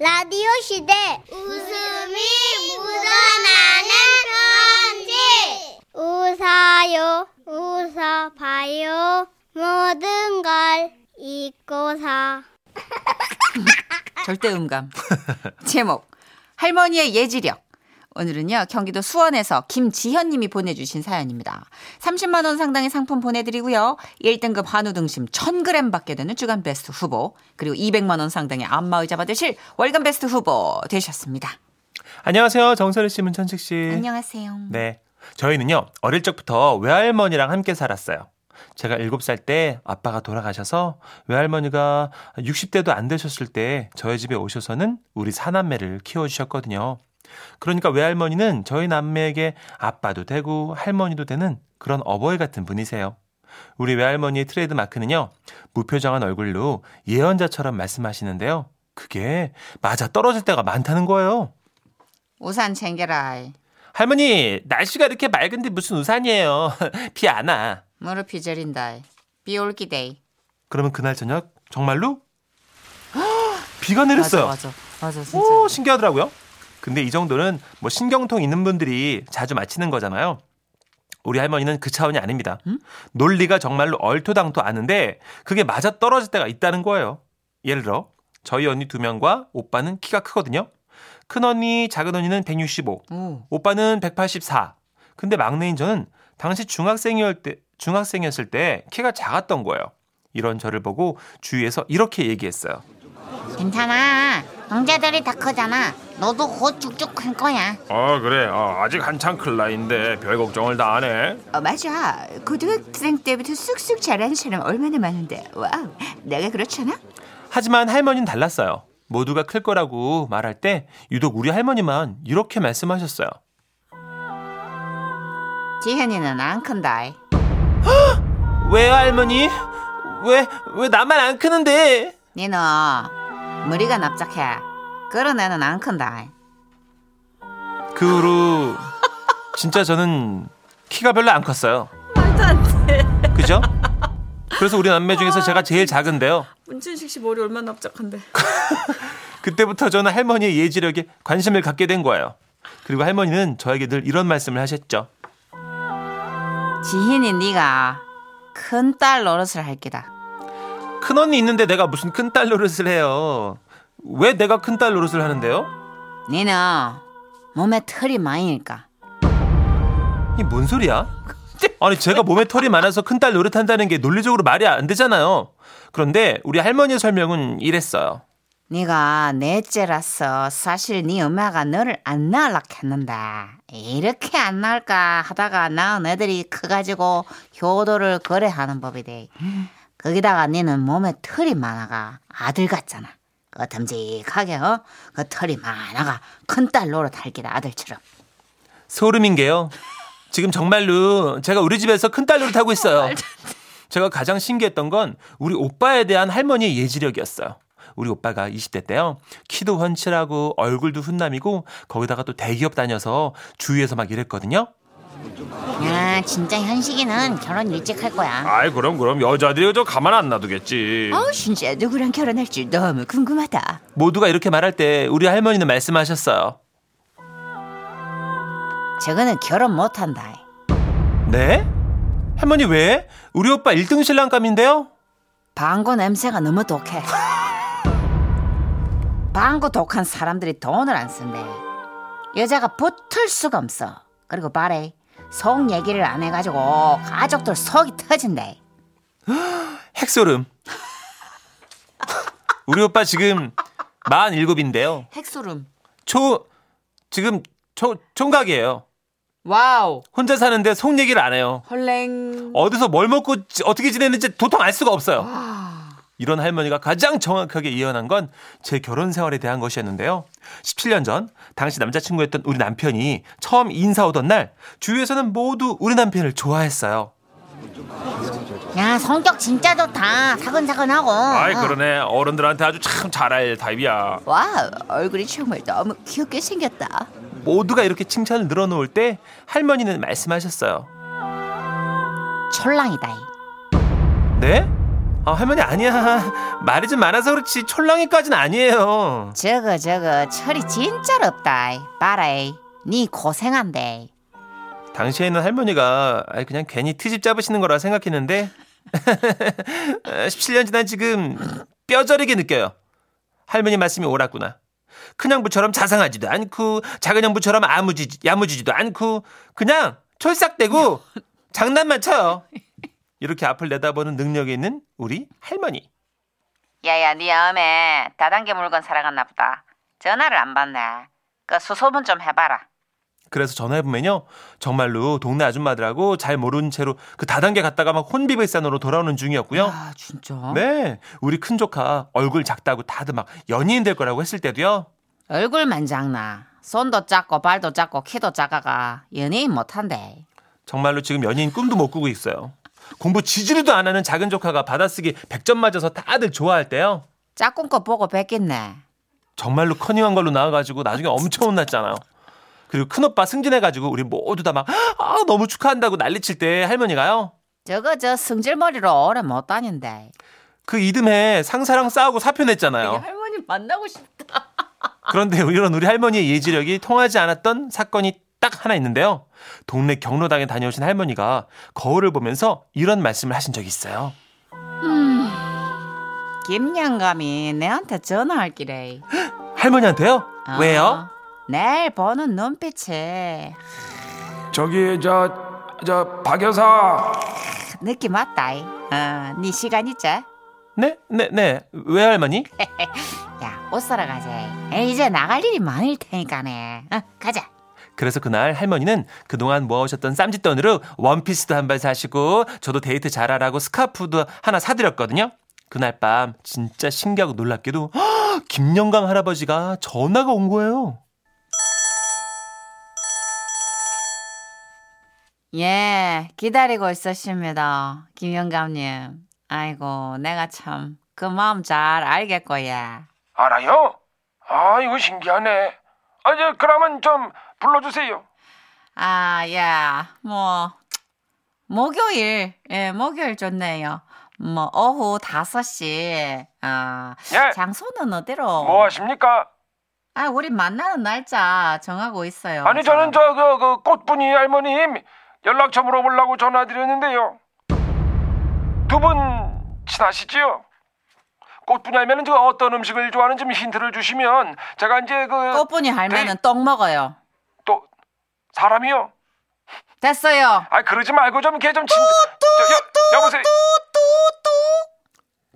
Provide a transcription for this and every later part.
라디오 시대. 웃음이 묻어나는 편지. 웃어요 웃어봐요. 모든 걸 잊고서. 절대 음감. 제목. 할머니의 예지력. 오늘은요 경기도 수원에서 김지현 님이 보내주신 사연입니다. 30만 원 상당의 상품 보내드리고요. 1등급 한우 등심 1000g 받게 되는 주간 베스트 후보 그리고 200만 원 상당의 안마의자 받으실 월간 베스트 후보 되셨습니다. 안녕하세요. 정선희 씨, 문천식 씨. 안녕하세요. 네. 저희는요, 어릴 적부터 외할머니랑 함께 살았어요. 제가 7살 때 아빠가 돌아가셔서 외할머니가 60대도 안 되셨을 때 저희 집에 오셔서는 우리 사남매를 키워주셨거든요. 그러니까 외할머니는 저희 남매에게 아빠도 되고 할머니도 되는 그런 어버이 같은 분이세요. 우리 외할머니의 트레이드 마크는요, 무표정한 얼굴로 예언자처럼 말씀하시는데요. 그게 맞아 떨어질 때가 많다는 거예요. 우산 챙겨라. 할머니, 날씨가 이렇게 맑은데 무슨 우산이에요. 비 안 와. 무릎이 저린다. 비 올기데이. 그러면 그날 저녁 정말로 비가 내렸어요. 맞아, 맞아. 맞아, 진짜. 오, 신기하더라고요. 근데 이 정도는 뭐 신경통 있는 분들이 자주 마치는 거잖아요. 우리 할머니는 그 차원이 아닙니다. 논리가 정말로 얼토당토 않은데 그게 맞아 떨어질 때가 있다는 거예요. 예를 들어 저희 언니 두 명과 오빠는 키가 크거든요. 큰 언니, 작은 언니는 165, 오. 오빠는 184. 근데 막내인 저는 당시 중학생이었을 때, 중학생이었을 때 키가 작았던 거예요. 이런 저를 보고 주위에서 이렇게 얘기했어요. 괜찮아. 형제들이 다 크잖아. 너도 곧 쭉쭉 클 거야. 아 그래 아, 아직 한창 클 나이인데 별 걱정을 다 안 해. 어, 맞아. 고등학생 때부터 쑥쑥 자라는 사람 얼마나 많은데. Wow. 내가 그렇잖아? 하지만 할머니는 달랐어요. 모두가 클 거라고 말할 때 유독 우리 할머니만 이렇게 말씀하셨어요. 지현이는 안 큰다. 왜요 할머니? 왜 왜 나만 안 크는데? 니는 머리가 납작해. 그런 애는 안 큰다. 그 후로 진짜 저는 키가 별로 안 컸어요. 말도 안 돼. 그죠? 그래서 우리 남매 중에서 제가 제일 작은데요. 문춘식 씨 머리 얼마나 납작한데. 그때부터 저는 할머니의 예지력에 관심을 갖게 된 거예요. 그리고 할머니는 저에게 늘 이런 말씀을 하셨죠. 지현이 네가 큰 딸 노릇을 할 기다. 큰 언니 있는데 내가 무슨 큰딸 노릇을 해요. 왜 내가 큰딸 노릇을 하는데요? 니는 몸에 털이 많으니까. 이 뭔 소리야? 아니 제가 몸에 털이 많아서 큰딸 노릇한다는 게 논리적으로 말이 안 되잖아요. 그런데 우리 할머니의 설명은 이랬어요. 네가 넷째라서 사실 네 엄마가 너를 안 낳으려 했는데 이렇게 안 낳을까 하다가 낳은 애들이 커가지고 효도를 거래하는 법이 돼. 거기다가 너는 몸에 털이 많아가 아들 같잖아. 그 듬직하게 어? 그 털이 많아가 큰 딸 노릇 할 기다 아들처럼. 소름인 게요. 지금 정말로 제가 우리 집에서 큰 딸 노릇 하고 있어요. 제가 가장 신기했던 건 우리 오빠에 대한 할머니의 예지력이었어요. 우리 오빠가 20대 때요. 키도 훤칠하고 얼굴도 훈남이고 거기다가 또 대기업 다녀서 주위에서 막 이랬거든요. 야, 진짜 현식이는 결혼 일찍 할 거야. 아이 그럼 그럼 여자들이 저 가만 안 놔두겠지. 아 진짜 누구랑 결혼할지 너무 궁금하다. 모두가 이렇게 말할 때 우리 할머니는 말씀하셨어요. 저거는 결혼 못한다. 네? 할머니 왜? 우리 오빠 1등 신랑감인데요? 방구 냄새가 너무 독해. 방구 독한 사람들이 돈을 안 쓴대. 여자가 붙을 수가 없어. 그리고 말해. 속 얘기를 안 해가지고 가족들 속이 터진대. 핵소름. 우리 오빠 지금 47인데요. 핵소름. 초 지금 초, 총각이에요. Wow. 혼자 사는데 속 얘기를 안 해요. 헐랭. 어디서 뭘 먹고 지- 어떻게 지냈는지 도통 알 수가 없어요. 이런 할머니가 가장 정확하게 예언한 건 제 결혼 생활에 대한 것이었는데요. 17년 전 당시 남자친구였던 우리 남편이 처음 인사 오던 날 주위에서는 모두 우리 남편을 좋아했어요. 야, 성격 진짜 좋다. 사근사근하고. 아이 그러네 어른들한테 아주 참 잘할 타입이야. Wow. 얼굴이 정말 너무 귀엽게 생겼다. 모두가 이렇게 칭찬을 늘어놓을 때 할머니는 말씀하셨어요. 촐랑이다. 네? 아, 할머니 아니야. 말이 좀 많아서 그렇지 촐랑이까지는 아니에요. 저거 저거 철이 진짜 없다. 봐라이. 니 고생한대. 당시에는 할머니가 그냥 괜히 트집 잡으시는 거라 생각했는데 17년 지난 지금 뼈저리게 느껴요. 할머니 말씀이 옳았구나. 큰 형부처럼 자상하지도 않고 작은 형부처럼 아무지 야무지지도 않고 그냥 철싹대고 장난만 쳐요. 이렇게 앞을 내다보는 능력이 있는 우리 할머니. 야야 니 엄에 다단계 물건 사랑했나 보다. 전화를 안 받네. 그 수소문 좀 해봐라. 그래서 전화해보면요. 정말로 동네 아줌마들하고 잘 모르는 채로 그 다단계 갔다가 막 혼비백산으로 돌아오는 중이었고요. 아 진짜? 네. 우리 큰 조카 얼굴 작다고 다들 막 연예인 될 거라고 했을 때도요. 얼굴만 작나. 손도 작고 발도 작고 키도 작아가 연예인 못한대. 정말로 지금 연예인 꿈도 못 꾸고 있어요. 공부 지지리도 안 하는 작은 조카가 받아쓰기 100점 맞아서 다들 좋아할 때요. 짝꿍 거 보고 뵙겠네. 정말로 커닝한 걸로 나와가지고 나중에 엄청 혼났잖아요. 그리고 큰오빠 승진해가지고 우리 모두 다 막 아, 너무 축하한다고 난리칠 때 할머니가요. 저거 저 승질머리로 오래 못 다닌대. 그 이듬해 상사랑 싸우고 사표 냈잖아요. 할머니 만나고 싶다. 그런데 이런 우리 할머니의 예지력이 통하지 않았던 사건이 딱 하나 있는데요. 동네 경로당에 다녀오신 할머니가 거울을 보면서 이런 말씀을 하신 적이 있어요. 김영감이 내한테 전화할 기래. 할머니한테요? 어, 왜요? 내일 보는 눈빛에 저기 저 저 박 여사 느낌 왔다. 어, 네 시간 있지? 네? 네, 네. 왜 할머니? 야, 옷 사러 가자. 이제 나갈 일이 많을 테니까네. 어, 가자. 그래서 그날 할머니는 그동안 모아오셨던 쌈짓돈으로 원피스도 한 벌 사시고 저도 데이트 잘하라고 스카프도 하나 사드렸거든요. 그날 밤 진짜 신기하고 놀랍게도 김영강 할아버지가 전화가 온 거예요. 예, 기다리고 있었습니다. 김영감님. 아이고, 내가 참 그 마음 잘 알겠고, 예. 알아요? 아 이거 신기하네. 아 이제 그러면 좀 불러주세요. 아, 예, 뭐, 목요일, 예, 목요일 좋네요. 뭐, 오후 5시, 아, 예. 장소는 어디로? 뭐 하십니까? 아, 우리 만나는 날짜 정하고 있어요. 아니 저는 저 그 그 꽃분이 할머님 연락처 물어보려고 전화드렸는데요. 두 분 친하시지요? 꽃분이 저 어떤 음식을 좋아하는지 좀 힌트를 주시면 제가 이제 그 꽃분이 할매는 떡 먹어요. 또 사람이요? 됐어요. 아 그러지 말고 좀 걔좀 친. 저, 여, 여보세요.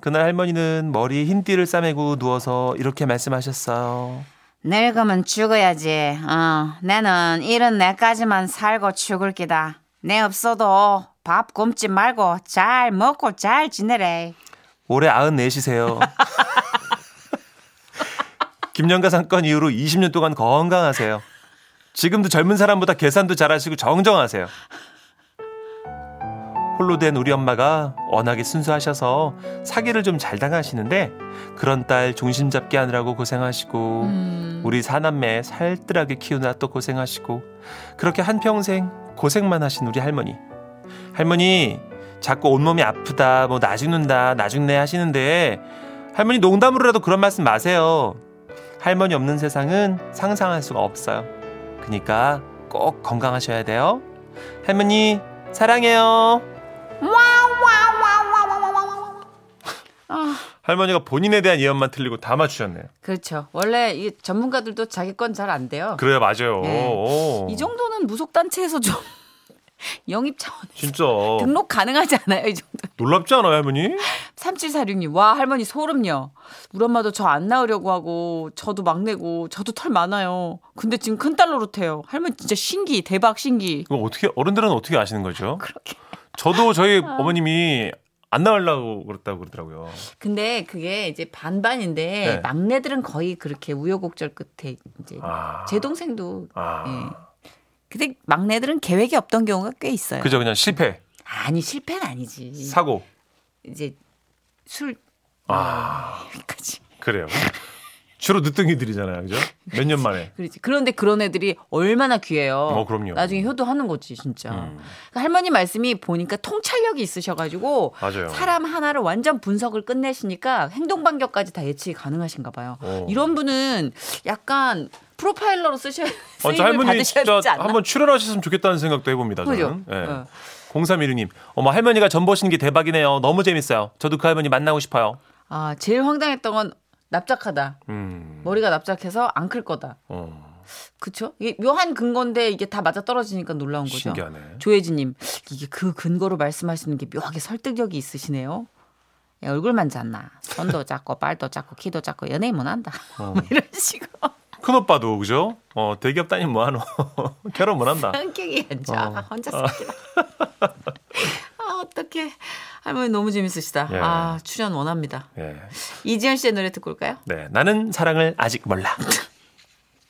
그날 할머니는 머리에 흰 띠를 싸매고 누워서 이렇게 말씀하셨어요. 늙으면 죽어야지. 어, 내는 이런 내까지만 살고 죽을 기다. 내 없어도 밥 굶지 말고 잘 먹고 잘 지내래. 올해 94시세요. 김영가 상권 이후로 20년 동안 건강하세요. 지금도 젊은 사람보다 계산도 잘하시고 정정하세요. 홀로 된 우리 엄마가 워낙에 순수하셔서 사기를 좀 잘 당하시는데 그런 딸 중심 잡게 하느라고 고생하시고 우리 사남매 살뜰하게 키우느라 또 고생하시고 그렇게 한평생 고생만 하신 우리 할머니. 할머니 자꾸 온몸이 아프다 뭐 나 죽는다 나 죽네 하시는데 할머니 농담으로라도 그런 말씀 마세요. 할머니 없는 세상은 상상할 수가 없어요. 그니까 꼭 건강하셔야 돼요. 할머니 사랑해요. 할머니가 본인에 대한 예언만 틀리고 다 맞추셨네요. 그렇죠. 원래 이 전문가들도 자기 건 잘 안 돼요. 그래요, 맞아요. 네. 오. 이 정도는 무속 단체에서 좀 영입 차원에서 진짜 등록 가능하지 않아요? 이 정도. 놀랍지 않아요, 할머니? 3746님, 와, 할머니 소름요. 우리 엄마도 저 안 낳으려고 하고, 저도 막내고, 저도 털 많아요. 근데 지금 큰딸 노릇해요. 할머니 진짜 신기, 대박 신기. 그거 어떻게 어른들은 어떻게 아시는 거죠? 그렇게. 저도 저희 어머님이 안 나으려고 그랬다고 그러더라고요. 근데 그게 이제 반반인데, 네. 막내들은 거의 그렇게 우여곡절 끝에 이제, 아. 제 동생도, 아. 예. 근데 막내들은 계획이 없던 경우가 꽤 있어요. 그죠, 그냥 실패, 아니, 실패는 아니지. 사고. 이제 술, 아, 여기까지. 그래요. 주로 늦둥이들이잖아요, 그죠? 몇 년 만에. 그렇지. 그런데 그런 애들이 얼마나 귀해요. 어, 그럼요. 나중에 효도하는 거지, 진짜. 음. 그러니까 할머니 말씀이 보니까 통찰력이 있으셔가지고 맞아요. 사람 하나를 완전 분석을 끝내시니까 행동 반격까지 다 예측이 가능하신가 봐요. 어. 이런 분은 약간 프로파일러로 쓰셔야 쓰임을 할머니 받으셔야 진짜 되지 않나? 한번 출연하셨으면 좋겠다는 생각도 해봅니다. 그죠? 저는. 예. 어. 0316님, 어머 할머니가 전 보시는 게 대박이네요. 너무 재밌어요. 저도 그 할머니 만나고 싶어요. 아, 제일 황당했던 건 납작하다. 음, 머리가 납작해서 안 클 거다. 어, 그쵸? 이게 묘한 근거인데 이게 다 맞아 떨어지니까 놀라운 거죠. 신기하네. 조혜진님, 이게 그 근거로 말씀하시는 게 묘하게 설득력이 있으시네요. 야, 얼굴만 작나. 손도 작고, 발도 작고, 키도 작고, 연예인 못 한다. 어. 뭐 이런 식으로. 큰 오빠도 그죠? 어 대기업 다니면 뭐하노? 결혼 못한다. 성격이 안 좋아. 어. 혼자 삽니다. 아, 어떡해. 할머니 너무 재밌으시다. 예. 아, 출연 원합니다. 예. 이지연 씨의 노래 듣고 올까요? 네, 나는 사랑을 아직 몰라.